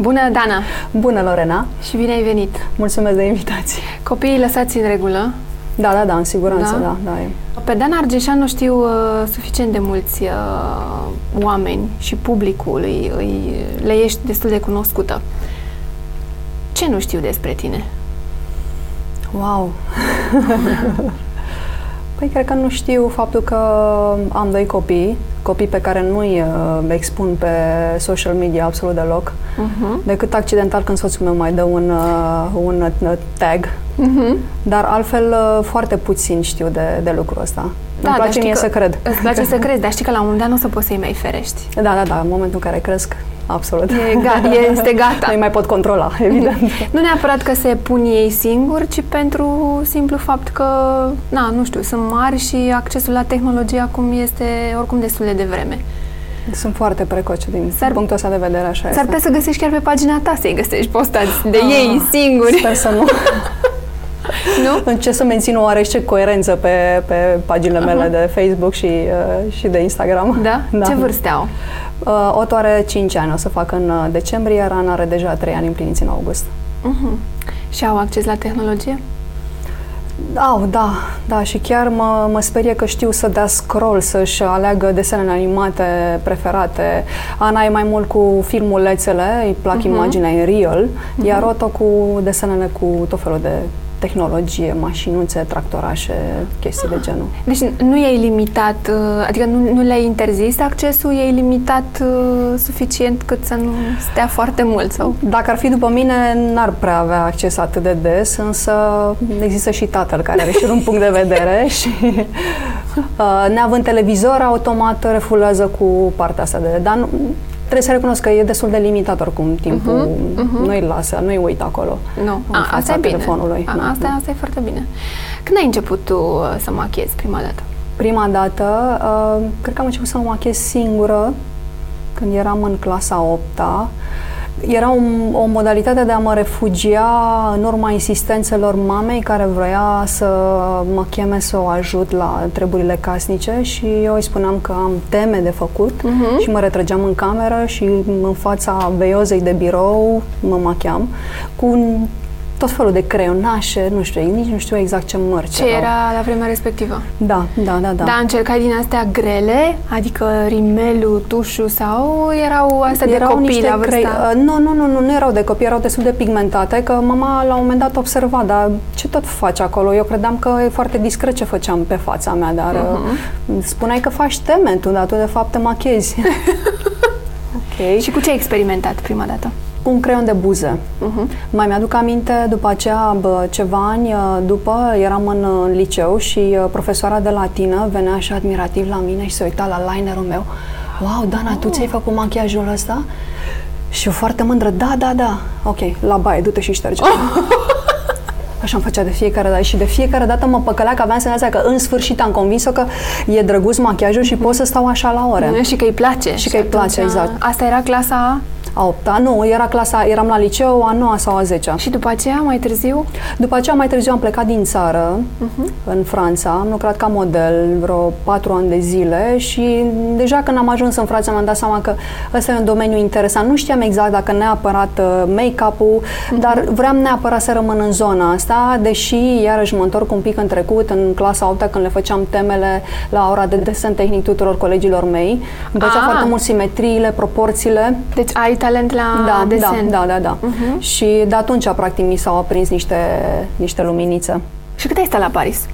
Bună, Dana! Bună, Lorena! Și bine ai venit! Mulțumesc de invitație! Copiii lăsați în regulă? Da, da, da, în siguranță, da. da, da e. Pe Dana Argeșanu știu uh, suficient de mulți uh, oameni și publicul îi, îi, le ești destul de cunoscută. Ce nu știu despre tine? Wow! păi cred că nu știu faptul că am doi copii, copii pe care nu-i uh, expun pe social media absolut deloc, uh-huh. decât accidental când soțul meu mai dă un, uh, un uh, tag. Uh-huh. Dar altfel uh, foarte puțin știu de, de lucrul ăsta. Da, Îmi place mie să cred. Îți place să crezi, dar știi că la un moment dat nu o să poți să-i mai ferești. Da, da, da, în momentul în care cresc, absolut. E, ga- este gata. Nu mai pot controla, evident. nu neapărat că se pun ei singuri, ci pentru simplu fapt că, na, nu știu, sunt mari și accesul la tehnologie acum este oricum destul de devreme. Sunt foarte precoce din s-ar, punctul ăsta de vedere, așa S-ar putea să găsești chiar pe pagina ta să-i găsești postați de ah, ei singuri. Sper să nu. nu? Încerc să mențin o oarește coerență pe, pe paginile uh-huh. mele de Facebook și, uh, și de Instagram. Da? da? Ce vârste au? Uh, Otto are 5 ani, o să fac în uh, decembrie, iar Ana are deja 3 ani împliniți în august. Uh-huh. Și au acces la tehnologie? Au, da, da, și chiar mă, mă sperie că știu să dea scroll, să-și aleagă desenele animate preferate. Ana e mai mult cu filmulețele, îi plac uh-huh. imaginea în real, uh-huh. iar Otto cu desenele cu tot felul de tehnologie, mașinuțe, tractorașe, chestii de genul. Deci nu e limitat, uh, adică nu, nu le-ai interzis accesul, e limitat uh, suficient cât să nu stea foarte mult? Sau? Dacă ar fi după mine, n-ar prea avea acces atât de des, însă există și tatăl care are și un punct de vedere și uh, neavând televizor, automat refulează cu partea asta de... Dar nu, trebuie să recunosc că e destul de limitat oricum timpul. Uh-huh, uh-huh. Nu-i lasă, nu-i uit acolo. Nu, în A, asta e bine. telefonului. A, asta, asta e foarte bine. Când ai început tu uh, să machiezi prima dată? Prima dată, uh, cred că am început să mă machez singură când eram în clasa 8 -a era o, o modalitate de a mă refugia în urma insistențelor mamei care vrea să mă cheme să o ajut la treburile casnice și eu îi spuneam că am teme de făcut uh-huh. și mă retrăgeam în cameră și în fața veiozei de birou mă machiam cu un tot felul de creionașe, nu știu, nici nu știu exact ce mărci Ce erau. era la vremea respectivă? Da, da, da, da. Dar încercai din astea grele? Adică rimelul, tușul sau erau astea erau de copii la vârsta? Crei... Uh, nu, nu, nu, nu, nu erau de copii, erau destul de pigmentate, că mama la un moment dat observa, dar ce tot faci acolo? Eu credeam că e foarte discret ce făceam pe fața mea, dar uh-huh. spuneai că faci teme tu, dar tu de fapt te machezi. ok. Și cu ce ai experimentat prima dată? Un creion de buze. Uh-huh. Mai mi-aduc aminte, după aceea, bă, ceva ani uh, după, eram în, în liceu și uh, profesoara de latină venea așa admirativ la mine și se uita la linerul meu. Wow, Dana, oh. tu ți-ai făcut machiajul ăsta? Și eu foarte mândră, da, da, da. Ok, la baie, du-te și șterge. Oh. Așa îmi făcea de fiecare dată și de fiecare dată mă păcălea că aveam senzația că în sfârșit am convins-o că e drăguț machiajul și pot să stau așa la ore. Și că îi place. Și, și că îi place, exact. Asta era clasa a 8 Nu, era clasa, eram la liceu a 9 sau a 10 Și după aceea, mai târziu? După aceea, mai târziu am plecat din țară, uh-huh. în Franța. Am lucrat ca model vreo 4 ani de zile și deja când am ajuns în Franța mi-am dat seama că ăsta e un domeniu interesant. Nu știam exact dacă neapărat uh, make-up-ul, uh-huh. dar vreau neapărat să rămân în zona asta, deși, iarăși, mă întorc un pic în trecut, în clasa 8 când le făceam temele la ora de desen tehnic tuturor colegilor mei. Îmi plăcea ah. foarte mult simetriile, proporțiile. Deci ai talent la da, desen. Da, da, da. da. Uh-huh. Și de atunci, practic, mi s-au aprins niște, niște luminițe. Și cât ai stat la Paris?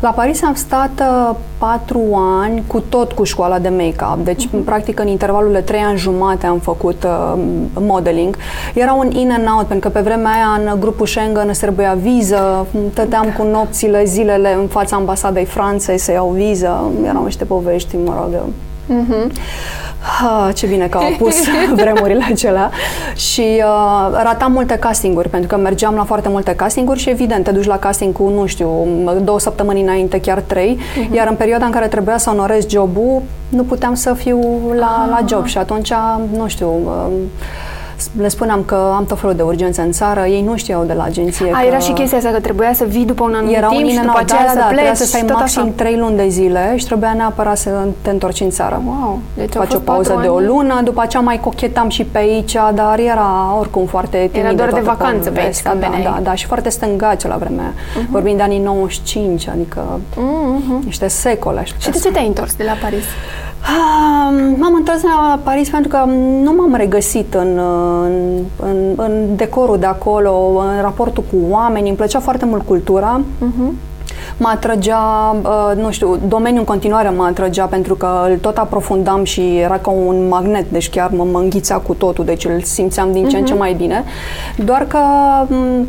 La Paris am stat uh, patru ani cu tot cu școala de make-up. Deci, uh-huh. practic, în intervalul de trei ani jumate am făcut uh, modeling. Era un in and out, pentru că pe vremea aia în grupul Schengen se trebuia viză. Tăteam da. cu nopțile, zilele în fața ambasadei Franței să iau viză. Erau niște povești, mă rog, Uh-huh. Ha, ce bine că au pus vremurile acelea și uh, ratam multe castinguri pentru că mergeam la foarte multe castinguri și evident te duci la casting cu, nu știu, două săptămâni înainte, chiar trei, uh-huh. iar în perioada în care trebuia să onorez jobul, nu puteam să fiu la, uh-huh. la job și atunci, nu știu, uh, le spuneam că am tot felul de urgențe în țară, ei nu știau de la agenție. A, că era și chestia asta că trebuia să vii după un anumit era timp un și după da, aceea da, să da, pleci trebuia să stai și tot maxim așa. 3 luni de zile și trebuia neapărat să te întorci în țară. Wow, deci au Faci o fost pauză patru de o ani. lună, după aceea mai cochetam și pe aici, dar era oricum foarte timidă doar de toată vacanță pe aici povestea. când da, veneai. da, da, și foarte stângace la vremea aia. Vorbim de anii 95, adică Mhm. niște secole, aș Și putea de ce te-ai întors de la Paris? Ah, M-am întors la Paris pentru că nu m-am regăsit în, în, în, în decorul de acolo, în raportul cu oameni. Îmi plăcea foarte mult cultura. Mă atrăgea, uh, nu știu, domeniul în continuare mă atrăgea pentru că îl tot aprofundam și era ca un magnet, deci chiar mă, mă înghițea cu totul, deci îl simțeam din ce în ce mai bine. Doar că m,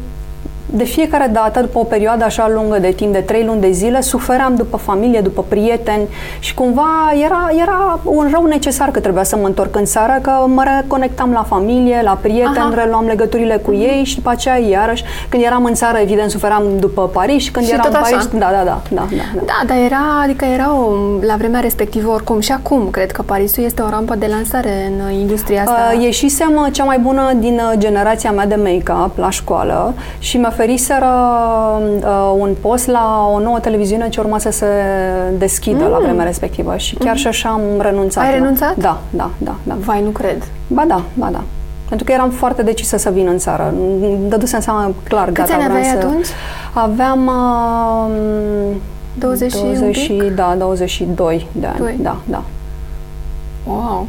de fiecare dată, după o perioadă așa lungă de timp, de trei luni de zile, suferam după familie, după prieteni și cumva era, era un rău necesar că trebuia să mă întorc în țară, că mă reconectam la familie, la prieteni, Aha. reluam legăturile cu ei și după aceea iarăși, când eram în țară, evident, suferam după Paris și când Și eram tot în așa. Paris, da, da, da, da, da, da. Da, dar era, adică era o, la vremea respectivă oricum și acum cred că Parisul este o rampă de lansare în uh, industria asta. Uh, ieșisem uh, cea mai bună din uh, generația mea de make-up la școală și mi oferiseră uh, un post la o nouă televiziune ce urma să se deschidă la vremea respectivă și chiar și așa am renunțat. Mm. Ai la- renunțat? Da, da, da, da. Vai, nu cred. Ba da, ba da. Pentru că eram foarte decisă să vin în țară. Îmi Dădusem seama clar, Câți gata, ani vreau aveai să... atunci? Aveam... Uh, 20 și un 20 și, pic? da, 22 de ani. Doi. Da, da. Wow.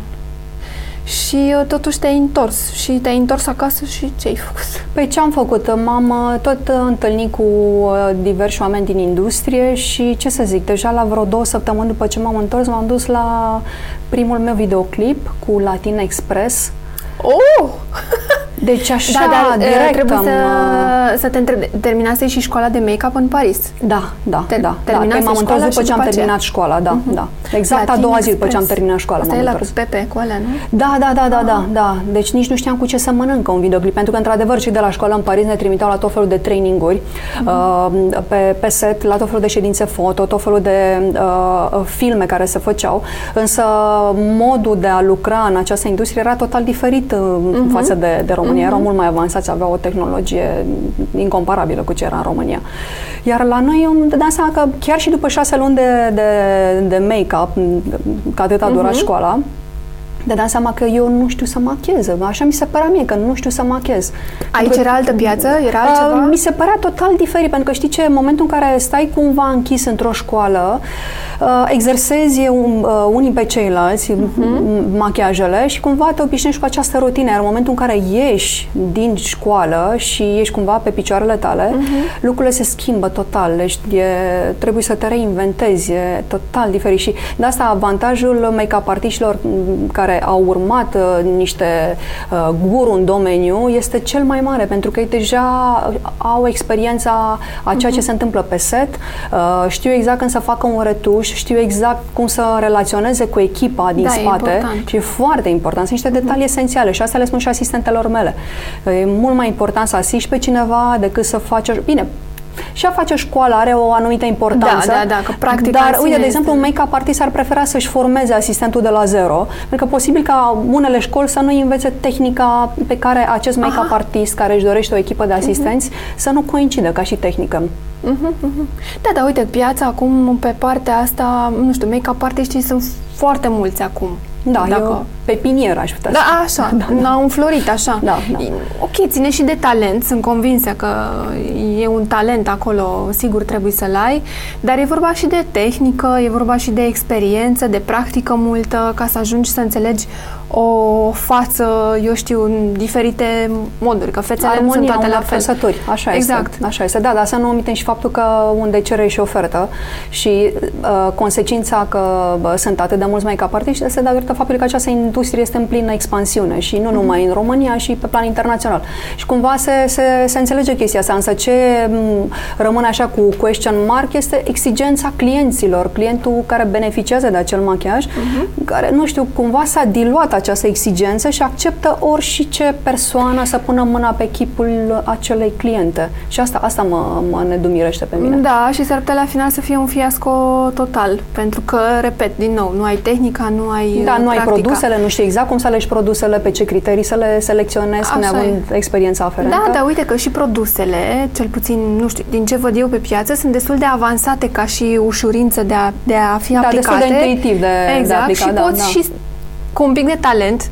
Și uh, totuși te-ai întors și te-ai întors acasă și ce ai făcut? Păi ce am făcut? M-am uh, tot uh, întâlnit cu uh, diversi oameni din industrie și ce să zic, deja la vreo două săptămâni după ce m-am întors, m-am dus la primul meu videoclip cu Latin Express. Oh! Deci așa, Da, dar uh, direct trebuie am... să, uh, să te întreb, terminase și școala de make-up în Paris. Da, da, Te- da. da. terminase Că m-am întors școala după și ce am după aceea. terminat școala, da, da. Exact a Latin doua zi după ce am Express. terminat școala Asta m-am e la întors. cu Pepe, cu alea, nu? Da, da, da, da, da, da. Deci nici nu știam cu ce să mănâncă un videoclip, pentru că, într-adevăr, cei de la școală în Paris ne trimiteau la tot felul de traininguri uh, pe, pe set, la tot felul de ședințe foto, tot felul de uh, filme care se făceau, însă modul de a lucra în această industrie era total diferit uh, față de, de România. Erau mult mai avansați, aveau o tehnologie incomparabilă cu ce era în România. Iar la noi îmi dădeam seama că chiar și după șase luni de, de, de make-up, că atât a durat școala, dădeam seama că eu nu știu să machez. Așa mi se părea mie, că nu știu să machez. Aici Pentru că, era altă piață? Era uh, altceva? Mi se părea total diferit, pentru că știi ce, în momentul în care stai cumva închis într-o școală, uh, exersezi un, uh, unii pe ceilalți uh-huh. machiajele și cumva te obișnuiești cu această rutină. Iar în momentul în care ieși din școală și ești cumva pe picioarele tale, uh-huh. lucrurile se schimbă total. Deci e, trebuie să te reinventezi, e total diferit. Și de asta avantajul make-up artiștilor m, care au urmat uh, niște uh, guru în domeniu este cel mai mare, pentru că ei deja au experiența a ceea ce se întâmplă pe set, uh, știu exact când să facă un retuș, știu exact cum să relaționeze cu echipa din Da, e spate important. și e foarte important. Sunt niște detalii esențiale și asta le spun și asistentelor mele. E mult mai important să asiști pe cineva decât să faci... o- Bine, și a face școală are o anumită importanță. Da, da, da, că practica Dar, în sine uite, de exemplu, un este- make-up artist ar prefera să-și formeze asistentul de la zero, pentru că posibil ca unele școli să nu învețe tehnica pe care acest make-up artist care își dorește o echipă de asistenți să nu coincidă ca și tehnică. Da, dar uite, piața acum, pe partea asta, nu știu, make-up artiștii sunt foarte mulți acum. Da, Dacă- eu pepinier aș putea Da, spune. așa, da, n-au înflorit așa. Da, da. Ok, ține și de talent, sunt convinsă că e un talent acolo, sigur trebuie să-l ai, dar e vorba și de tehnică, e vorba și de experiență, de practică multă, ca să ajungi să înțelegi o față, eu știu, în diferite moduri, că fețele nu sunt Armonia toate la unor fel. trăsături, așa exact. este. Așa este, da, dar să nu omitem și faptul că unde cere și ofertă și uh, consecința că bă, sunt atât de mulți make-up artiști este datorită faptului că această industrie este în plină expansiune și nu numai în România, și pe plan internațional. Și cumva se, se, se înțelege chestia asta, însă ce m, rămâne așa cu question mark este exigența clienților, clientul care beneficiază de acel machiaj, care, nu știu, cumva s-a diluat această exigență și acceptă ori ce persoană să pună mâna pe chipul acelei cliente. Și asta, asta mă, mă nedumirește pe mine. Da, și s-ar putea la final să fie un fiasco total, pentru că, repet, din nou, nu ai tehnica, nu ai Da, nu practica. ai produsele, nu știi exact cum să alegi produsele, pe ce criterii să le selecționezi, neavând experiența aferentă. Da, dar uite că și produsele, cel puțin, nu știu, din ce văd eu pe piață, sunt destul de avansate ca și ușurință de a, de a fi da, aplicate. destul de intuitiv de, exact, de aplicat, și da, poți da. și cu un pic de talent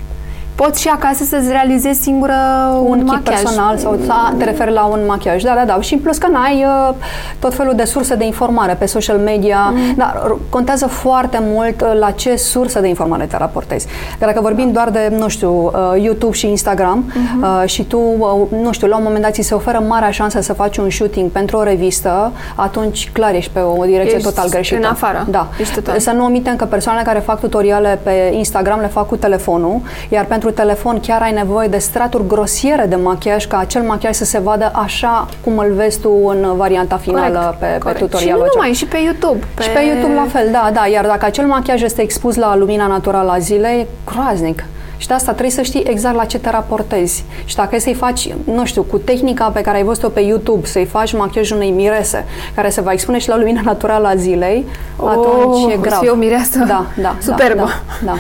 poți și acasă să-ți realizezi singură un, un kit machiaj. personal sau a, te referi la un machiaj. Da, da, da. Și în plus că n-ai uh, tot felul de surse de informare pe social media. Mm. Dar contează foarte mult uh, la ce sursă de informare te raportezi. Că dacă vorbim doar de, nu știu, uh, YouTube și Instagram mm-hmm. uh, și tu, uh, nu știu, la un moment dat ți se oferă marea șansă să faci un shooting pentru o revistă, atunci clar ești pe o direcție Ești total greșită. în afară. Da. Ești total. Să nu omitem că persoanele care fac tutoriale pe Instagram le fac cu telefonul, iar pentru telefon chiar ai nevoie de straturi grosiere de machiaj ca acel machiaj să se vadă așa cum îl vezi tu în varianta finală Corect, pe, pe corect. tutorialul Și nu acela. numai, și pe YouTube. Pe... Și pe YouTube la fel, da, da. Iar dacă acel machiaj este expus la lumina naturală a zilei, e groaznic. Și de asta trebuie să știi exact la ce te raportezi. Și dacă e să-i faci, nu știu, cu tehnica pe care ai văzut-o pe YouTube, să-i faci machiajul unei mirese, care se va expune și la lumina naturală a zilei, Oh, atunci e o să grav. fie o mireasă Da, da. superbă. Da,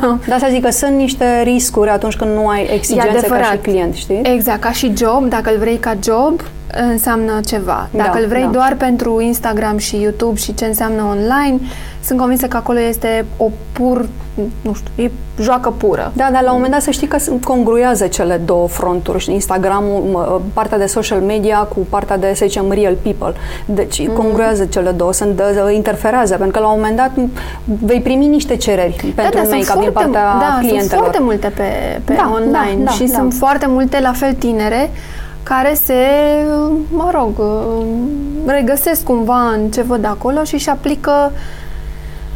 da. De asta zic că sunt niște riscuri atunci când nu ai E exigențe ca adevărat. și client, știi? Exact, ca și job, dacă îl vrei ca job, înseamnă ceva. Dacă Da, îl vrei da. doar pentru Instagram și YouTube și ce înseamnă online, sunt convinsă că acolo este o pur, nu știu, e joacă pură. Da, dar la un moment dat să știi că sunt- congruează cele două fronturi, știi, Instagramul, mă, partea de social media cu partea de, să zicem, real people. Deci Mhm. congruează cele două, sunt, uh, interferează, pentru că la un moment dat vei primi niște cereri pentru da, sunt make-up din foarte, partea da, clientelor. sunt foarte multe pe, pe Da, online da, da, și da. sunt foarte multe la fel tinere care se, mă rog, regăsesc cumva în ce văd acolo și își aplică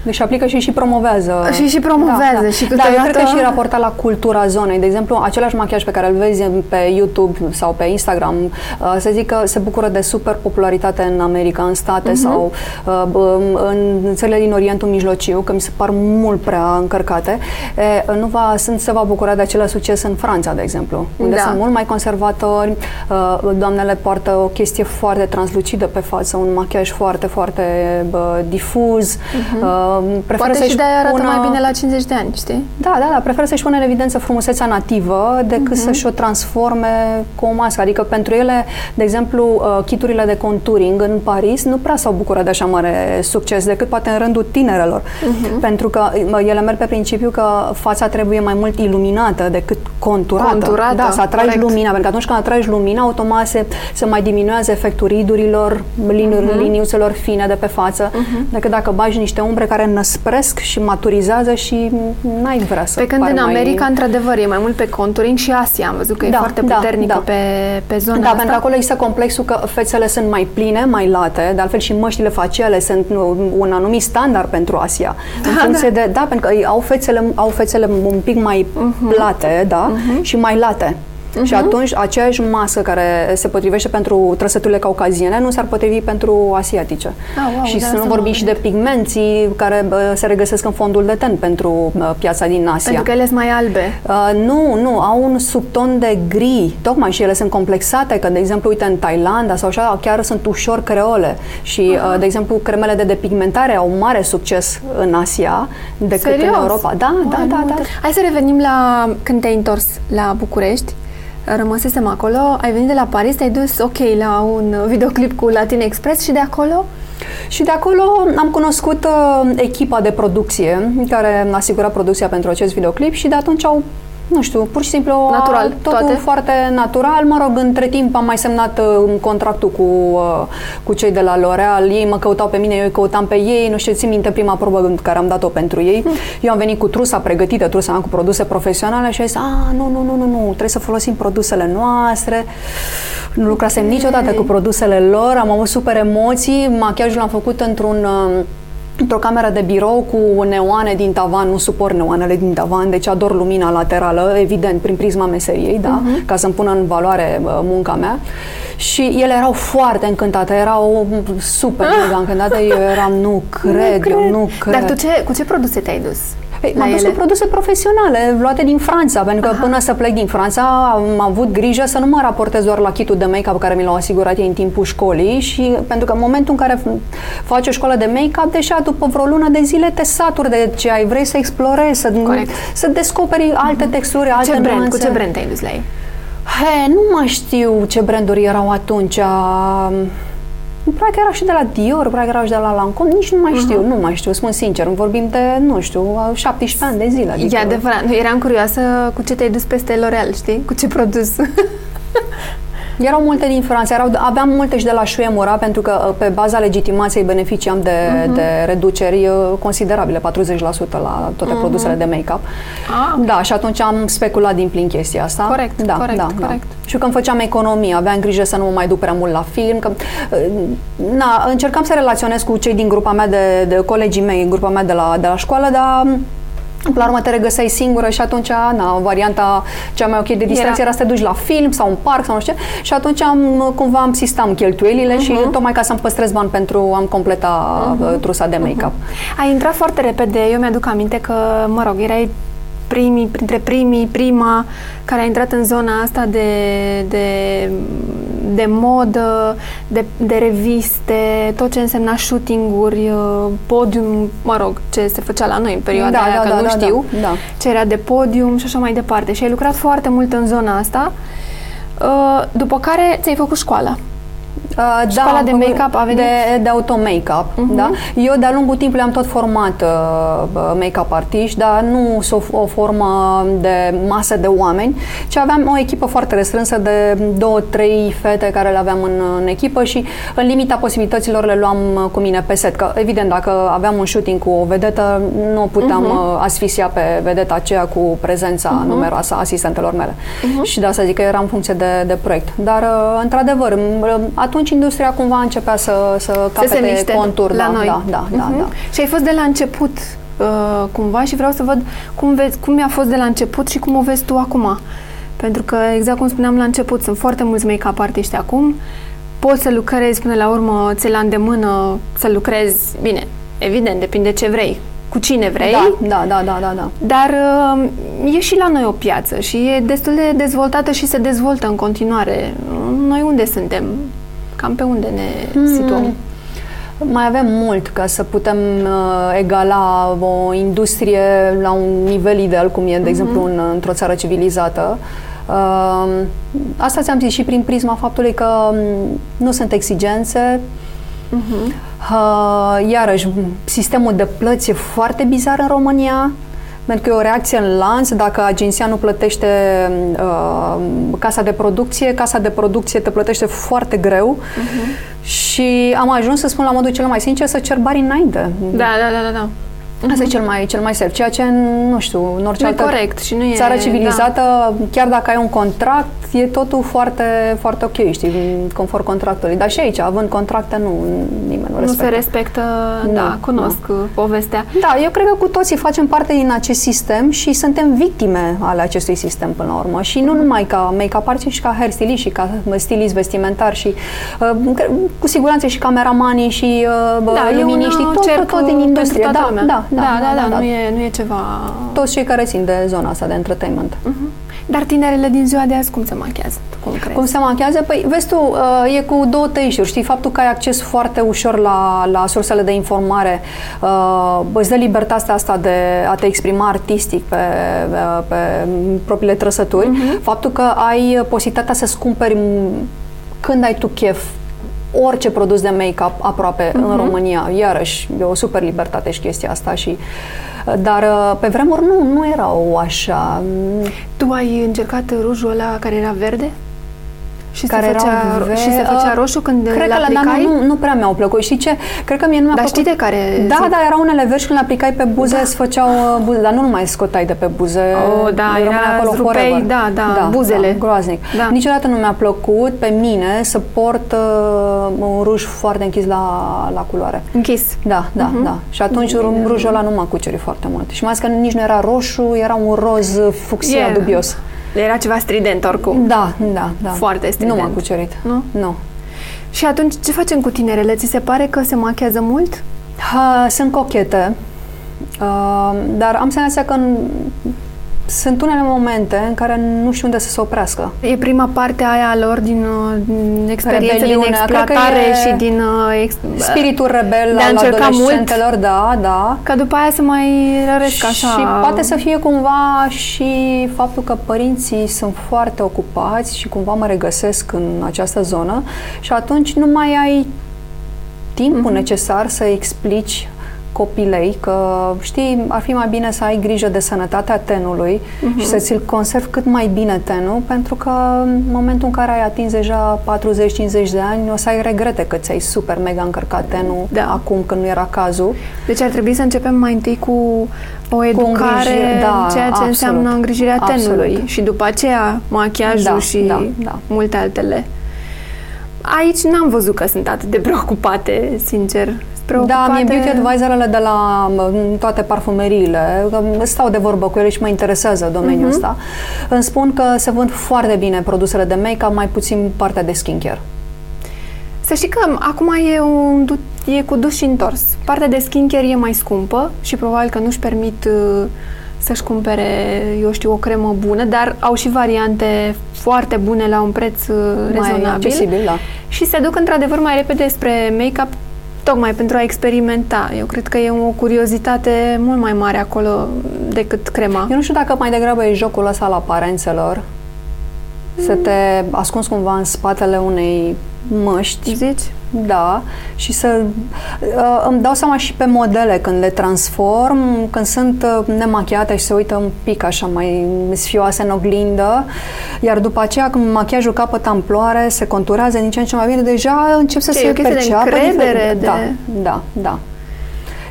Deci aplică și și promovează. Și și promovează Da, da. și da, eu cred că câteodată- și raportat la cultura zonei. De exemplu, același machiaj pe care îl vezi pe YouTube sau pe Instagram, uh, să zic că se bucură de super popularitate în America, în state Mhm. sau uh, b- în țările din Orientul Mijlociu, că mi se par mult prea încărcate, e, nu va, sunt, se va bucura de același succes în Franța, de exemplu, unde Da. sunt mult mai conservatori, uh, doamnele poartă o chestie foarte translucidă pe față, un machiaj foarte, foarte bă, difuz, uh, preferă Poate să-și și de-aia arată pună... mai bine la 50 de ani, știi? Da, da, da, preferă să-și pună în evidență frumusețea nativă decât să-și o transforme cu o mască. Adică pentru ele, de exemplu, uh, kiturile de contouring în Paris nu prea s-au bucurat de așa mare succes decât poate în rândul tinerelor. Pentru că mă, ele merg pe principiu că fața trebuie mai mult iluminată decât conturată. Conturată, Da, să atragi corect. lumina, pentru că atunci când atragi lumina, automat se, se mai diminuează efectul ridurilor, lini- liniuțelor fine de pe față, decât dacă bagi niște umbre care năspresc și maturizează și n-ai vrea să Pe când pari în mai... America, într-adevăr, e mai mult pe contouring și Asia. Am văzut că e Da, foarte da, puternică da. pe, pe zona Da, asta. pentru că acolo există complexul că fețele sunt mai pline, mai late, de altfel și măștile faciale sunt nu, un anumit standard pentru Asia. în Da, funcție de, da, pentru că ei au fețele, au fețele un pic mai Mhm. plate, da, și mai late. Și atunci aceeași mască care se potrivește pentru trăsăturile caucaziene nu s-ar potrivi pentru asiatice. Ah, wow, și de să asta nu nu vorbim am și de pigmenții care bă, se regăsesc în fondul de ten pentru bă, piața din Asia. Pentru că ele sunt mai albe. Uh, nu, nu, au un subton de gri, tocmai și ele sunt complexate, că de exemplu, uite, în Thailanda sau așa, chiar sunt ușor creole și, uh, de exemplu, cremele de depigmentare au mare succes în Asia decât Serios? în Europa. Da, da, Oai, da, nu da. uite. Hai să revenim la când te-ai întors la București. Rămăsesem acolo, ai venit de la Paris, te-ai dus, ok, la un videoclip cu Latin Express și de acolo? Și de acolo am cunoscut uh, echipa de producție care a asigurat producția pentru acest videoclip și de atunci au nu știu, pur și simplu a- Natural, totul toate? foarte natural. Mă rog, între timp am mai semnat uh, contractul cu, uh, cu cei de la L'Oreal. Ei mă căutau pe mine, eu îi căutam pe ei. Nu știu, țin minte prima probă în care am dat-o pentru ei. Eu am venit cu trusa pregătită, trusa am cu produse profesionale și a zis, a, nu, nu, nu, nu, nu, trebuie să folosim produsele noastre. Nu lucrasem niciodată cu produsele lor, am avut super emoții. Machiajul l-am făcut într-un uh, într-o cameră de birou cu neoane din tavan, nu suport neoanele din tavan, deci ador lumina laterală, evident, prin prisma meseriei, da, Mhm. ca să-mi pună în valoare uh, munca mea. Și ele erau foarte încântate, erau super mega încântate, eu eram, nu cred, eu nu cred. Dar tu ce, cu ce produse te-ai dus? Ei, m-am dus cu produse profesionale, luate din Franța, pentru că Aha. până să plec din Franța am avut grijă să nu mă raportez doar la kitul de make-up pe care mi l-au asigurat ei în timpul școlii și pentru că în momentul în care faci o școală de make-up, deja după vreo lună de zile te saturi de ce ai, vrei să explorezi, să, să descoperi alte texturi, alte ce brand, nuanțe. Cu ce brand te-ai dus la ei? He, nu mai știu ce branduri erau atunci. Probabil că erau și de la Dior, probabil că erau și de la Lancome, nici nu mai uh-huh. știu, nu mai știu, spun sincer, vorbim de, nu știu, 17 ani de zile. Adică... E adevărat, eram curioasă cu ce te-ai dus peste L'Oreal, știi? Cu ce produs? Erau multe din Franța, erau, aveam multe și de la Shuemura, pentru că uh, pe baza legitimației beneficiam de, uh-huh. de reduceri uh, considerabile, 40% la toate uh-huh. produsele de make-up. Ah. Da, și atunci am speculat din plin chestia asta. Corect, da, corect, da, corect. Da. Și când făceam economie, aveam grijă să nu mă mai duc prea mult la film, că uh, na, încercam să relaționez cu cei din grupa mea de, de colegii mei, grupa mea de la, de la școală, dar la urmă te regăseai singură și atunci, na, varianta cea mai ok de distracție era, era să te duci la film sau un parc sau nu știu ce. Și atunci am, cumva am sistam cheltuielile uh-huh. și mhm. tocmai ca să-mi păstrez bani pentru am completa uh-huh. trusa de make-up. Uh-huh. Ai intrat foarte repede, eu mi-aduc aminte că, mă rog, erai primii, printre primii, prima care a intrat în zona asta de, de, de modă, de, de reviste, tot ce însemna shooting-uri, uh, podium, mă rog, ce se făcea la noi în perioada da, aia, da, că da, nu da, știu, da, da. ce era de podium și așa mai departe. Și ai lucrat foarte mult în zona asta, uh, după care ți-ai făcut școala. Uh, Școala da, de make-up a venit? De, de auto-make-up, uh-huh. da? Eu de-a lungul timpului am tot format uh, make-up artiști, dar nu o, o formă de masă de oameni, ci aveam o echipă foarte restrânsă de două, trei fete care le aveam în, în echipă și în limita posibilităților le luam uh, cu mine pe set. Că, evident, dacă aveam un shooting cu o vedetă, nu puteam uh-huh. asfisia pe vedeta aceea cu prezența uh-huh. numeroasă a asistentelor mele. Uh-huh. Și de asta zic că era în funcție de, de proiect. Dar, uh, într-adevăr, atunci atunci industria cumva începea să, să capete să contur. La da, noi. Da, da, uh-huh. da, da. Și ai fost de la început uh, cumva și vreau să văd cum, vezi, cum mi-a fost de la început și cum o vezi tu acum. Pentru că, exact cum spuneam la început, sunt foarte mulți make-up artiști acum, poți să lucrezi până la urmă, ți la îndemână să lucrezi, bine, evident, depinde ce vrei, cu cine vrei. Da, da, da, da, da. da. Dar uh, e și la noi o piață și e destul de dezvoltată și se dezvoltă în continuare. Noi unde suntem? Cam pe unde ne mm. situăm? Mai avem mult ca să putem uh, egala o industrie la un nivel ideal, cum e, de mm-hmm. exemplu, în, într-o țară civilizată. Uh, asta ți-am zis și prin prisma faptului că um, nu sunt exigențe. Mm-hmm. Uh, iarăși, sistemul de plăți e foarte bizar în România pentru că e o reacție în lanț. Dacă agenția nu plătește uh, casa de producție, casa de producție te plătește foarte greu uh-huh. și am ajuns să spun la modul cel mai sincer să cer bani înainte. Da, da, da, da. da. Asta e cel mai, cel mai safe, ceea ce, nu știu, în orice nu altă corect și nu e, țară civilizată, da. chiar dacă ai un contract, e totul foarte, foarte ok, știi, conform contractului. Dar și aici, având contracte, nu, nimeni nu respectă. Nu se respectă, nu, da, cunosc nu. povestea. Da, eu cred că cu toții facem parte din acest sistem și suntem victime ale acestui sistem până la urmă. Și nu numai ca make-up artist, și ca hairstylist și ca stilist vestimentar și uh, cu siguranță și cameramanii și uh, da, luminiștii, tot, tot, tot din industrie. Da, da, da, da, da, da, da, nu, e, nu e ceva... Toți cei care țin de zona asta de entertainment. Uh-huh. Dar tinerele din ziua de azi cum se machează? Cum, crezi? cum se machează? Păi, vezi tu, uh, e cu două tăișuri. Știi, faptul că ai acces foarte ușor la, la sursele de informare uh, îți dă libertatea asta de a te exprima artistic pe, uh, pe propriile trăsături. Uh-huh. Faptul că ai posibilitatea să-ți cumperi când ai tu chef orice produs de make-up aproape uh-huh. în mhm. România. Iarăși, e o super libertate și chestia asta și dar uh, pe vremuri nu, nu erau așa. Tu ai încercat rujul ăla care era verde? Și care se făcea, ve- și se făcea uh, roșu când Cred le că la dar nu, nu prea mi-au plăcut. Știi ce? Cred că mie nu mi-a dar plăcut. știi de care? Da, zi? da, erau unele verzi când le aplicai pe buze, da. îți făceau uh, buze, dar nu numai scotai de pe buze. Oh, da, era acolo rupei, da, da, da, buzele. Da, groaznic. Da. Niciodată nu mi-a plăcut pe mine să port uh, un ruj foarte închis la, la culoare. Închis. Da, da, uh-huh. da. Și atunci uh-huh. rujul ăla nu m-a cucerit foarte mult. Și mai ales că nici nu era roșu, era un roz fucsia yeah. dubios. Era ceva strident oricum. Da, da, da. Foarte strident. Nu m-a cucerit. Nu? Nu. Și atunci ce facem cu tinerele? Ți se pare că se machează mult? Ha, sunt cochete. Uh, dar am senzația că în, sunt unele momente în care nu știu unde să se oprească. E prima parte aia a lor din, uh, din experiență, din exploatare și din... Uh, ex, spiritul rebel al adolescentelor, mult, da, da. Ca după aia să mai răresc așa... Și poate să fie cumva și faptul că părinții sunt foarte ocupați și cumva mă regăsesc în această zonă și atunci nu mai ai timpul mm-hmm. necesar să explici copilei că, știi, ar fi mai bine să ai grijă de sănătatea tenului uh-huh. și să ți-l conservi cât mai bine tenul, pentru că în momentul în care ai atins deja 40-50 de ani, o să ai regrete că ți-ai super mega încărcat tenul da. acum când nu era cazul. Deci ar trebui să începem mai întâi cu o educare da, ceea ce absolut, înseamnă îngrijirea tenului absolut. și după aceea machiajul da, și da, da. multe altele. Aici n-am văzut că sunt atât de preocupate, sincer preocupate. Da, mie beauty advisorele de la toate parfumeriile, stau de vorbă cu ele și mă interesează domeniul uh-huh. ăsta, îmi spun că se vând foarte bine produsele de make-up, mai puțin partea de skincare. Să știi că acum e, un, e cu dus și întors. Partea de skincare e mai scumpă și probabil că nu-și permit uh, să-și cumpere, eu știu, o cremă bună, dar au și variante foarte bune la un preț uh, mai rezonabil. accesibil, da. Și se duc într-adevăr mai repede spre make-up tocmai pentru a experimenta. Eu cred că e o curiozitate mult mai mare acolo decât crema. Eu nu știu dacă mai degrabă e jocul ăsta al aparențelor, mm. să te ascunzi cumva în spatele unei măști. Zici? Da, și să uh, îmi dau seama și pe modele când le transform, când sunt uh, nemachiate și se uită un pic așa mai sfioase în oglindă, iar după aceea când machiajul capătă amploare, se conturează din ce în ce mai bine, deja încep să ce, se perceapă. De încredere, de... Da, da, da.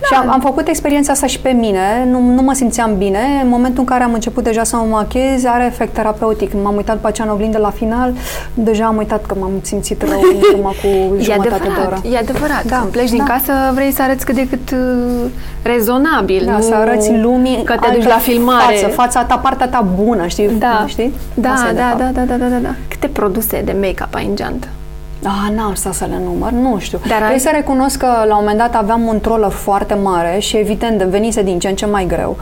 Și am, am făcut experiența asta și pe mine, nu, nu mă simțeam bine. În momentul în care am început deja să mă machez, are efect terapeutic. M-am uitat pe acea în oglindă la final, deja am uitat că m-am simțit rău în cu jumătate de oră. E adevărat, da, când pleci da. din casă vrei să arăți cât de cât uh, rezonabil. Da, nu să arăți lumii că te duci la filmare. Față, fața ta, partea ta bună, știi? Da, știi? Da, da, da, da, da, da, da. Câte produse de make-up ai în geantă? Ah, n-am stat să le număr, nu știu. Dar ai... să recunosc că la un moment dat aveam un troller foarte mare și evident venise din ce în ce mai greu.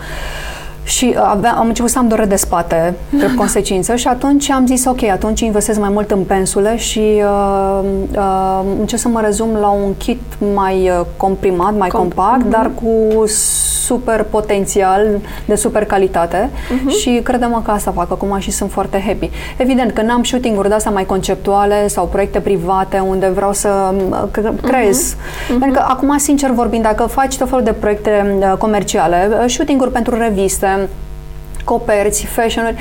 Și aveam, am început să am dore de spate, de consecință, și atunci am zis, ok, atunci investesc mai mult în pensule și uh, uh, încerc să mă rezum la un kit mai uh, comprimat, mai Com- compact, uh-huh. dar cu super potențial, de super calitate uh-huh. și credem că asta fac acum și sunt foarte happy. Evident că n-am shooting-uri de astea mai conceptuale sau proiecte private unde vreau să creez. Uh-huh. Pentru că acum, sincer vorbind, dacă faci tot felul de proiecte uh, comerciale, uh, shooting-uri pentru reviste, coperți, fashion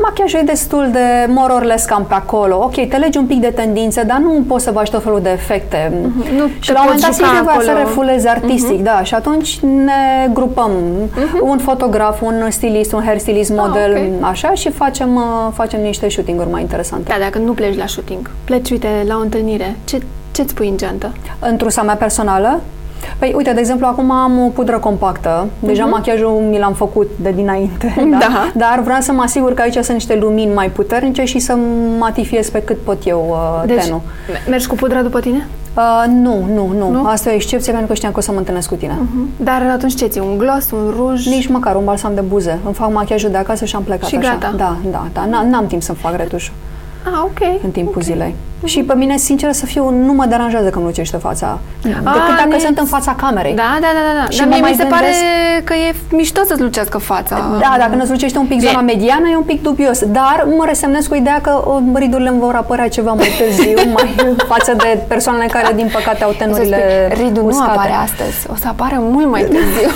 machiajul e destul de more or less cam pe acolo. Ok, te legi un pic de tendințe, dar nu poți să faci tot felul de efecte. Mm-hmm. Nu și la un moment dat simți nevoia să refulezi artistic, mm-hmm. da. Și atunci ne grupăm. Mm-hmm. Un fotograf, un stilist, un hairstylist, ah, model, okay. așa, și facem, uh, facem niște shooting-uri mai interesante. Da, dacă nu pleci la shooting, pleci, uite, la o întâlnire, ce, ce-ți pui în geantă? În trusa mea personală? Păi, uite, de exemplu, acum am o pudră compactă. Deja uh-huh. machiajul mi l-am făcut de dinainte. Da? da. Dar vreau să mă asigur că aici sunt niște lumini mai puternice și să matifiez pe cât pot eu uh, deci, tenul. mergi cu pudra după tine? Uh, nu, nu, nu, nu. Asta e o excepție pentru că știam că o să mă întâlnesc cu tine. Uh-huh. Dar atunci ce ți Un gloss, un ruj? Nici măcar un balsam de buze. Îmi fac machiajul de acasă și am plecat și așa. gata. Da, da, da. N-am timp să-mi fac retușul. Ah, ok. În timpul okay. zilei. Și pe mine, sincer să fiu, nu mă deranjează că nu lucește fața. A, decât dacă sunt în fața camerei. Da, da, da. da. Și Dar mie mi se gândesc... pare că e mișto să-ți lucească fața. Da, dacă nu-ți lucește un pic zona mediană, e un pic dubios. Dar mă resemnesc cu ideea că ridurile îmi vor apărea ceva mai târziu, mai față de persoanele care, din păcate, au tenurile Ridul nu apare astăzi. O să apară mult mai târziu.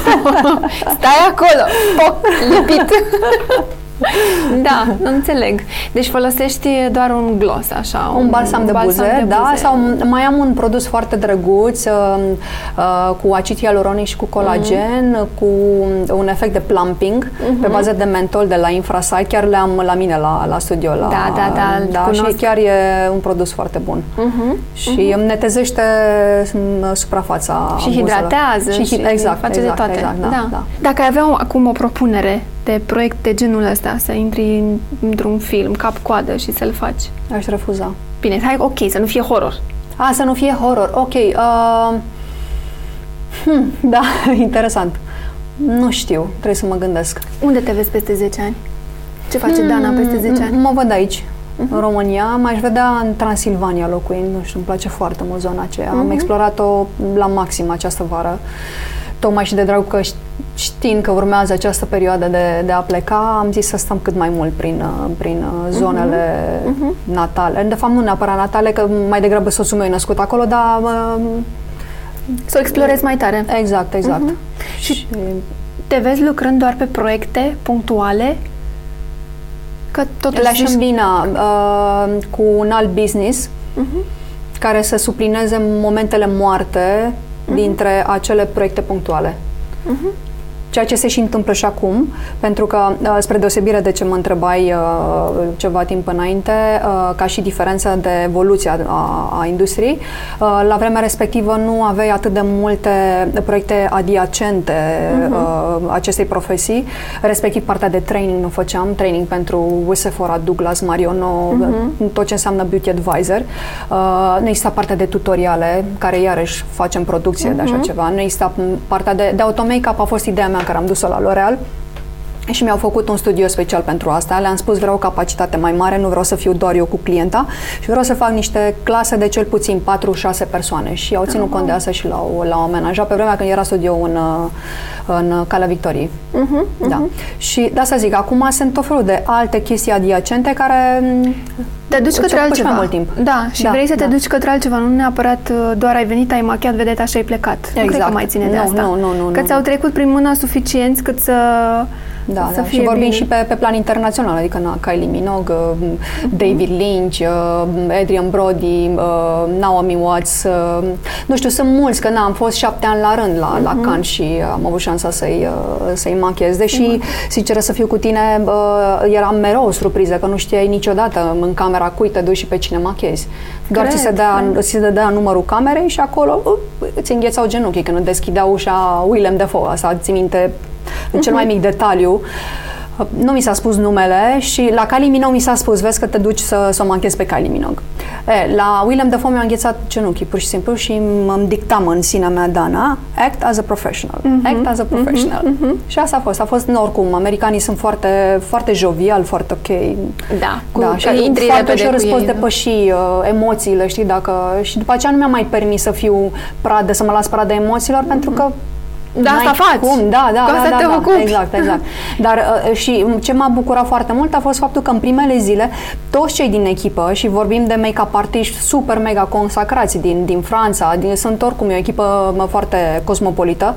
Stai acolo, poc, lipit. da, nu înțeleg. Deci folosești doar un gloss, așa. Un, un balsam de balsam buze, de da, buze. sau mai am un produs foarte drăguț uh, uh, cu acid hialuronic și cu colagen, uh-huh. cu un efect de plumping uh-huh. pe bază de mentol de la Infrasight. Chiar le am la mine la, la studio. La, da, da, da. da și chiar e un produs foarte bun. Uh-huh. Și uh-huh. îmi netezește suprafața Și hidratează. Și, și exact, face exact, de toate. Exact, da, da. Da. Dacă ai avea acum o propunere de proiect de genul ăsta, să intri într-un film cap-coadă și să-l faci? Aș refuza. Bine, hai, ok, să nu fie horror. A, să nu fie horror, ok. Uh, hmm, da, interesant. Nu știu, trebuie să mă gândesc. Unde te vezi peste 10 ani? Ce face Dana peste 10 ani? Mă văd aici, uh-huh. în România. M-aș vedea în Transilvania locuind, nu știu, îmi place foarte mult zona aceea. Uh-huh. Am explorat-o la maxim această vară. Tocmai și de drag că știind că urmează această perioadă de, de a pleca, am zis să stăm cât mai mult prin, prin zonele uh-huh. natale. De fapt, nu neapărat natale, că mai degrabă soțul meu e născut acolo, dar... Uh, să o explorezi mai tare. Exact, exact. Uh-huh. Și, și te vezi lucrând doar pe proiecte punctuale? Că totuși... Le-aș îmbina uh, cu un alt business uh-huh. care să suplineze momentele moarte uh-huh. dintre acele proiecte punctuale. Uh-huh ceea ce se și întâmplă și acum, pentru că, uh, spre deosebire de ce mă întrebai uh, ceva timp înainte, uh, ca și diferența de evoluție a, a industriei, la vremea respectivă nu aveai atât de multe proiecte adiacente uh-huh. acestei profesii, respectiv partea de training nu făceam, training pentru Sephora, Douglas, Mariono, uh-huh. tot ce înseamnă beauty advisor. Nu exista partea de tutoriale, care iarăși facem producție uh-huh. de așa mhm. ceva. Nu exista partea de, de auto-make-up, a fost ideea mea care am dus-o la L'Oreal și mi-au făcut un studio special pentru asta. Le-am spus vreau o capacitate mai mare, nu vreau să fiu doar eu cu clienta și vreau să fac niște clase de cel puțin 4-6 persoane și au ținut uh-huh. cont de asta și l-au, l-au amenajat pe vremea când era studio în, în Calea Victoriei. Uh-huh, uh-huh. Da. Și de asta zic, acum sunt tot felul de alte chestii adiacente care te duci către altceva. Mai mult timp. Da, și da, vrei să te da. duci către altceva, nu neapărat uh, doar ai venit, ai machiat vedeta și ai plecat. Exact. Nu cred că exact. mai ține de nu, asta. Nu, nu, nu. Că ți-au trecut prin mână suficienți cât să da, să da. Fie și vorbim bine. și pe, pe plan internațional, adică na, Kylie Minogue, uh, David Lynch, uh, Adrian Brody, uh, Naomi Watts, uh, nu știu, sunt mulți, că na, am fost șapte ani la rând la, uh-huh. la mhm. Cannes și am avut șansa să-i, uh, să-i machez, deși, uh-huh. sincer să fiu cu tine, uh, eram mereu o surpriză, că nu știai niciodată în camera cui te duci și pe cine machezi. Doar ți se, dea, ți se dea numărul camerei și acolo uh, îți înghețau genunchii când deschidea ușa Willem Dafoe, asta ți minte în cel mai mic detaliu. Nu mi s-a spus numele și la Kylie Minogue mi s-a spus, vezi că te duci să, să o manchezi pe Kylie Minogue. E, la William Dafoe mi-a înghețat genunchii, pur și simplu, și îmi dictam în sinea mea, Dana, act as a professional. Mm-hmm. Act as a professional. Mm-hmm. Și asta a fost. A fost, oricum, americanii sunt foarte, foarte jovial, foarte ok. Da, cu, da și intri foarte ușor îți poți depăși uh, emoțiile, știi, dacă... Și după aceea nu mi-a mai permis să fiu pradă, să mă las pradă emoțiilor, mm-hmm. pentru că da, asta faci. Cum, da, da, Cu asta da, te da, ocupi. exact, exact. Dar uh, și ce m-a bucurat foarte mult a fost faptul că în primele zile toți cei din echipă și vorbim de make-up artiști super mega consacrați din, din Franța, din, sunt oricum e o echipă mă, foarte cosmopolită,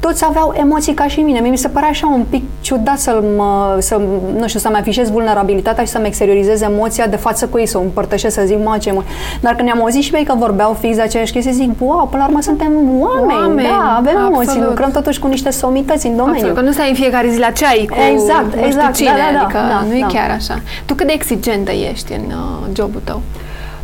toți aveau emoții ca și mine. Mie mi se părea așa un pic ciudat să mă, să, nu știu, să-mi afișez vulnerabilitatea și să-mi exteriorizez emoția de față cu ei, să o împărtășesc, să zic, mă, ce emo... Dar când ne-am auzit și pe ei că vorbeau fix de aceeași chestii, zic, wow, până la urmă suntem oameni, oameni da, avem absolut. emoții, lucrăm totuși cu niște somități în domeniu. Absolut, că nu stai în fiecare zi la ceai cu exact, nu exact, cine, da, da, da, adică da, nu e da. chiar așa. Tu cât de exigentă ești în uh, jobul tău?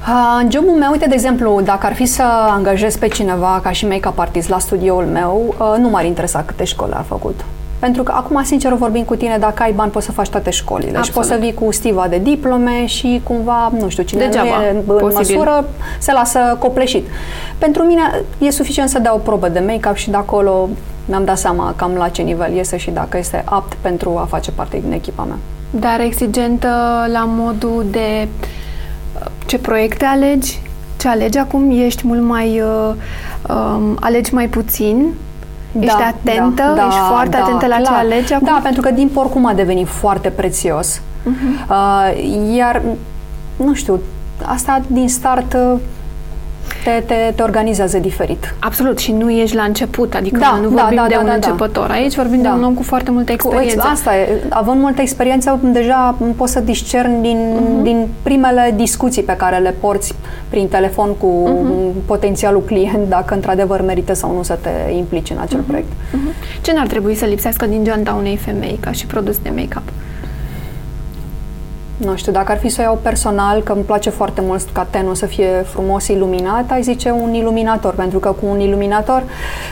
Uh, în jobul meu, uite, de exemplu, dacă ar fi să angajez pe cineva ca și make-up artist la studioul meu, uh, nu m-ar interesa câte școli a făcut. Pentru că acum, sincer, vorbim cu tine, dacă ai bani, poți să faci toate școlile. Absolut. Și poți să vii cu stiva de diplome și cumva, nu știu, cine Degeaba, nu e în posibil. măsură, se lasă copleșit. Pentru mine e suficient să dau o probă de make-up și de acolo mi-am dat seama cam la ce nivel este și dacă este apt pentru a face parte din echipa mea. Dar exigentă la modul de uh, ce proiecte alegi, ce alegi acum, ești mult mai, uh, um, alegi mai puțin, da, ești atentă, da, ești foarte da, atentă la clar. ce alegi acum? Da, pentru că din oricum a devenit foarte prețios. Uh-huh. Uh, iar, nu știu, asta din start uh, te, te, te organizează diferit. Absolut, și nu ești la început, adică da, nu da, vorbim da, de da, un da, începător. Aici vorbim da. de un om cu foarte multă experiență. Asta e, având multă experiență, deja poți să discern din, uh-huh. din primele discuții pe care le porți prin telefon cu uh-huh. potențialul client, dacă într-adevăr merită sau nu să te implici în acel uh-huh. proiect. Uh-huh. Ce n-ar trebui să lipsească din geanta unei femei ca și produs de make-up? Nu știu, dacă ar fi să o iau personal, că îmi place foarte mult ca tenul să fie frumos iluminat, ai zice un iluminator, pentru că cu un iluminator,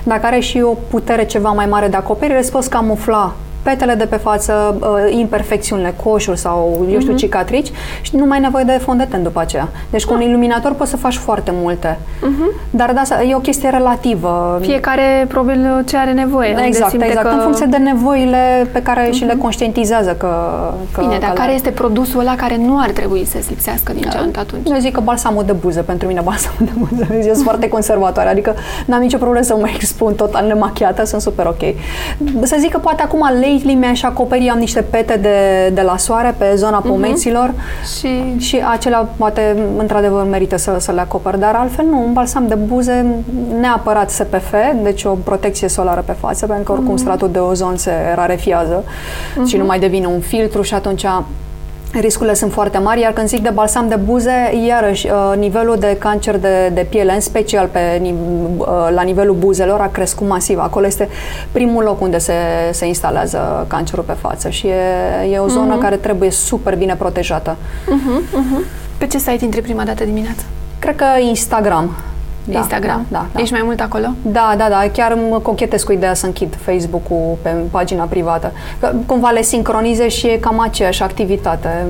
dacă are și o putere ceva mai mare de acoperire, îți poți camufla petele de pe față, uh, imperfecțiunile, coșuri sau, eu știu, uh-huh. cicatrici și nu mai ai nevoie de fondeten după aceea. Deci cu un iluminator poți să faci foarte multe. Uh-huh. Dar da, e o chestie relativă. Fiecare probabil ce are nevoie. Exact, exact. Că... În funcție de nevoile pe care uh-huh. și le conștientizează că... că Bine, dar care este produsul ăla care nu ar trebui să se lipsească din geant atunci? Eu zic că balsamul de buză, pentru mine balsamul de buză. Eu sunt foarte conservatoare, adică n-am nicio problemă să mă expun total nemachiată, sunt super ok. Să zic că poate acum lately mi-aș acoperi, am niște pete de, de la soare pe zona mhm. pomeților uh-huh. și... și acelea poate într-adevăr merită să, să le acopăr, dar altfel nu, un balsam de buze neapărat SPF, deci o protecție solară pe față, pentru că oricum uh-huh. stratul de ozon se rarefiază uh-huh. și nu mai devine un filtru și atunci riscurile sunt foarte mari, iar când zic de balsam de buze, iarăși uh, nivelul de cancer de, de piele, în special pe, uh, la nivelul buzelor, a crescut masiv. Acolo este primul loc unde se, se instalează cancerul pe față și e, e o zonă uh-huh. care trebuie super bine protejată. Uh-huh, uh-huh. Pe ce site intri prima dată dimineața? Cred că Instagram. Da, Instagram? Da, da, da. Ești mai mult acolo? Da, da, da. Chiar mă cochetez cu ideea să închid Facebook-ul pe pagina privată. Că cumva le sincronize și e cam aceeași activitate.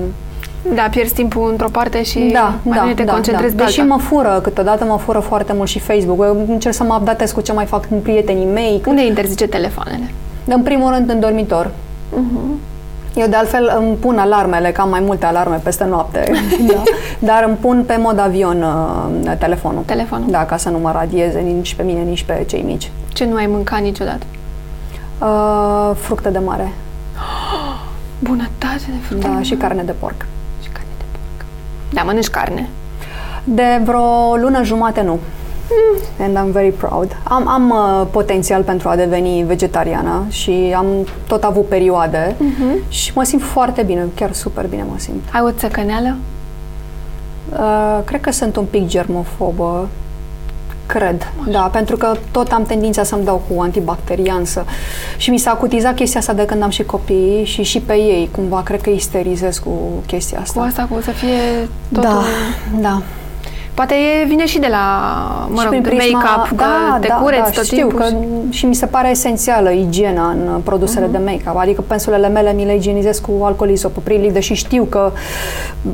Da, pierzi timpul într-o parte și da, mai da, bine te da, concentrezi da. Deși mă fură, câteodată mă fură foarte mult și Facebook. Eu încerc să mă updatez cu ce mai fac prietenii mei. Unde interzice telefoanele? În primul rând în dormitor. Uh-huh. Eu de altfel îmi pun alarmele, că am mai multe alarme peste noapte, da. dar îmi pun pe mod avion uh, telefonul. Telefonul? Da, ca să nu mă radieze nici pe mine, nici pe cei mici. Ce nu ai mâncat niciodată? Uh, fructe de mare. Bunătate de fructe Da, și carne de porc. Și carne de porc. Da, mănânci carne? De vreo lună jumate nu. Mm. And I'm very proud. Am, am uh, potențial pentru a deveni vegetariană și am tot avut perioade mm-hmm. și mă simt foarte bine, chiar super bine mă simt. Ai o țăcăneală? Uh, cred că sunt un pic germofobă. Cred, Așa. da, pentru că tot am tendința să-mi dau cu antibacterian să... și mi s-a acutizat chestia asta de când am și copii și și pe ei, cumva, cred că isterizez cu chestia asta. Cu asta, cu să fie totul... Da, da. Poate e, vine și de la, mă rog, de make-up, da, că te da, cureți da, tot știu timpul. Că, și mi se pare esențială igiena în produsele uh-huh. de make-up. Adică pensulele mele mi le igienizez cu alcool isopoprilic, deși știu că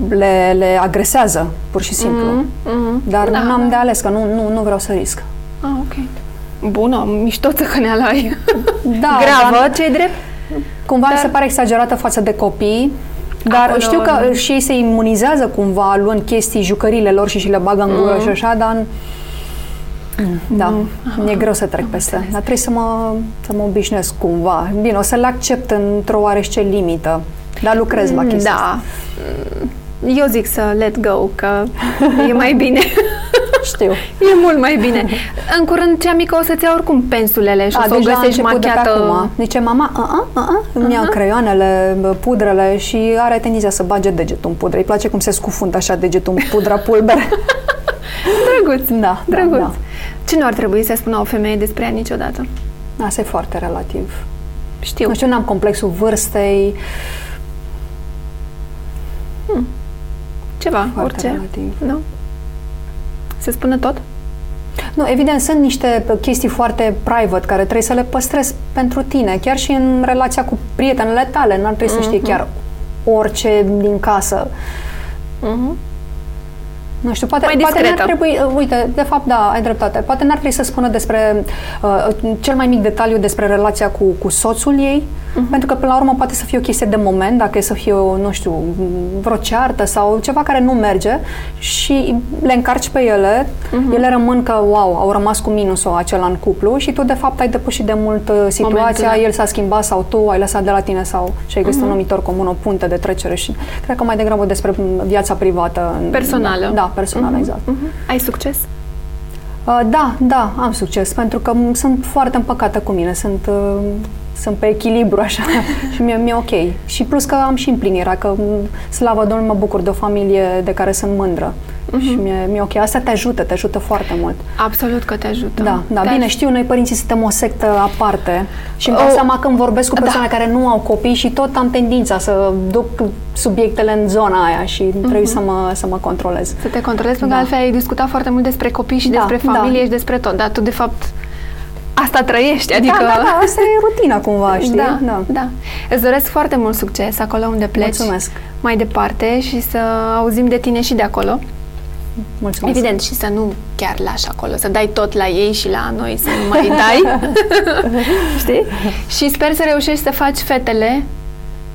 le, le agresează, pur și simplu. Uh-huh. Uh-huh. Dar da, nu am da. de ales, că nu, nu, nu vreau să risc. Ah, ok. Bună, mișto țăcăneala ai. Da, Gravă, ce drept? Cumva dar... mi se pare exagerată față de copii dar Acolo... știu că și ei se imunizează cumva luând chestii, jucările lor și și le bagă în gură mm. și așa, dar da, mm. mi-e greu să trec Am peste. Înțeles. Dar trebuie să mă, să mă obișnuiesc cumva. Bine, o să le accept într-o oarește limită, dar lucrez la chestia Da. Asta. Eu zic să let go, că e mai bine. Știu. E mult mai bine. În curând, cea mică o să-ți ia oricum pensulele și A, o să o găsești machiată. De acum. Zice mama, a, a, a, a, îmi ia creioanele, pudrele și are tendința să bage degetul în pudră. Îi place cum se scufundă așa degetul în pudra pulbere. Drăguț. Da, Drăguț. Da, da. Ce nu ar trebui să spună o femeie despre ea niciodată? Asta e foarte relativ. Știu. Nu știu, n-am complexul vârstei. Hmm. Ceva, foarte orice. Relativ. Nu? Se spune tot? Nu, evident, sunt niște chestii foarte private care trebuie să le păstrezi pentru tine, chiar și în relația cu prietenele tale. N-ar trebui uh-huh. să știe mhm. chiar orice din casă. Uh-huh. Nu știu, poate, mai poate n-ar trebui, uh, uite, de fapt, da, ai dreptate, poate n-ar trebui să spună despre uh, cel mai mic detaliu despre relația cu, cu soțul ei, uh-huh. pentru că, până la urmă, poate să fie o chestie de moment, dacă e să fie, o, nu știu, vreo ceartă sau ceva care nu merge și le încarci pe ele, uh-huh. ele rămân că, wow, au rămas cu minusul acela în cuplu și tu, de fapt, ai depășit de mult uh, situația, Momentele. el s-a schimbat sau tu ai lăsat de la tine sau și ai găsit uh-huh. un numitor comun, o punte de trecere și cred că mai degrabă despre viața privată. Personală. Da, personal, uh-huh, exact. Uh-huh. Ai succes? Uh, da, da, am succes, pentru că sunt foarte împăcată cu mine, sunt, uh, sunt pe echilibru așa și mi-e, mi-e ok. Și plus că am și împlinirea, că slavă Domnului mă bucur de o familie de care sunt mândră. Uh-huh. Și mi-e, mi-e ok. Asta te ajută, te ajută foarte mult. Absolut că te ajută. Da, da. Te Bine, aj- știu, noi părinții suntem o sectă aparte și îmi dau oh. seama când vorbesc cu da. persoane da. care nu au copii și tot am tendința să duc subiectele în zona aia și uh-huh. trebuie să mă, să mă controlez. Să te controlezi, da. pentru că altfel ai discutat foarte mult despre copii și da, despre familie da. și despre tot, dar tu de fapt asta trăiești, adică... Da, da, da, asta e rutina cumva, știi? Da, da, da. Îți doresc foarte mult succes acolo unde pleci. Mulțumesc. Mai departe și să auzim de tine și de acolo. Mulțumesc. Evident, și să nu chiar lași acolo, să dai tot la ei și la noi, să nu mai dai. Știi? Și sper să reușești să faci fetele,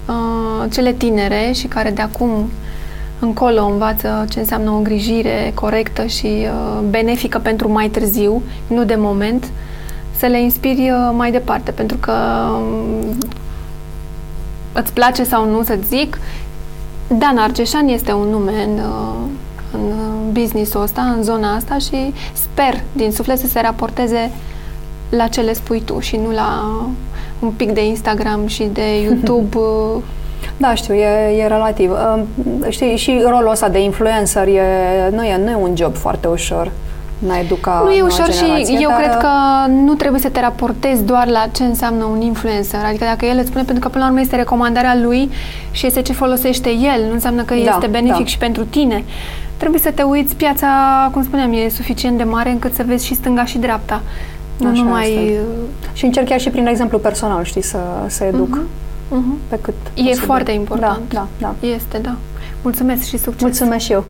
uh, cele tinere și care de acum încolo învață ce înseamnă o îngrijire corectă și uh, benefică pentru mai târziu, nu de moment, să le inspiri uh, mai departe, pentru că um, îți place sau nu să zic, Dan Argeșan este un nume în, uh, în business-ul ăsta, în zona asta și sper din suflet să se raporteze la ce le spui tu și nu la un pic de Instagram și de YouTube uh, Da, știu, e, e relativ. Uh, Știi, și rolul ăsta de influencer e, nu, e, nu e un job foarte ușor. N-a educa Nu e noua ușor și generație, eu dar, cred că nu trebuie să te raportezi doar la ce înseamnă un influencer. Adică dacă el îți spune, pentru că până la urmă este recomandarea lui și este ce folosește el, nu înseamnă că Da, este benefic da. și pentru tine. Trebuie să te uiți, piața, cum spuneam, e suficient de mare încât să vezi și stânga și dreapta. Nu Așa numai... este. Și încerc chiar și prin exemplu personal, știi, să, să educ Mhm. pe cât E posibil. foarte important. Da, da, da. Este, da. Mulțumesc și succes! Mulțumesc și eu.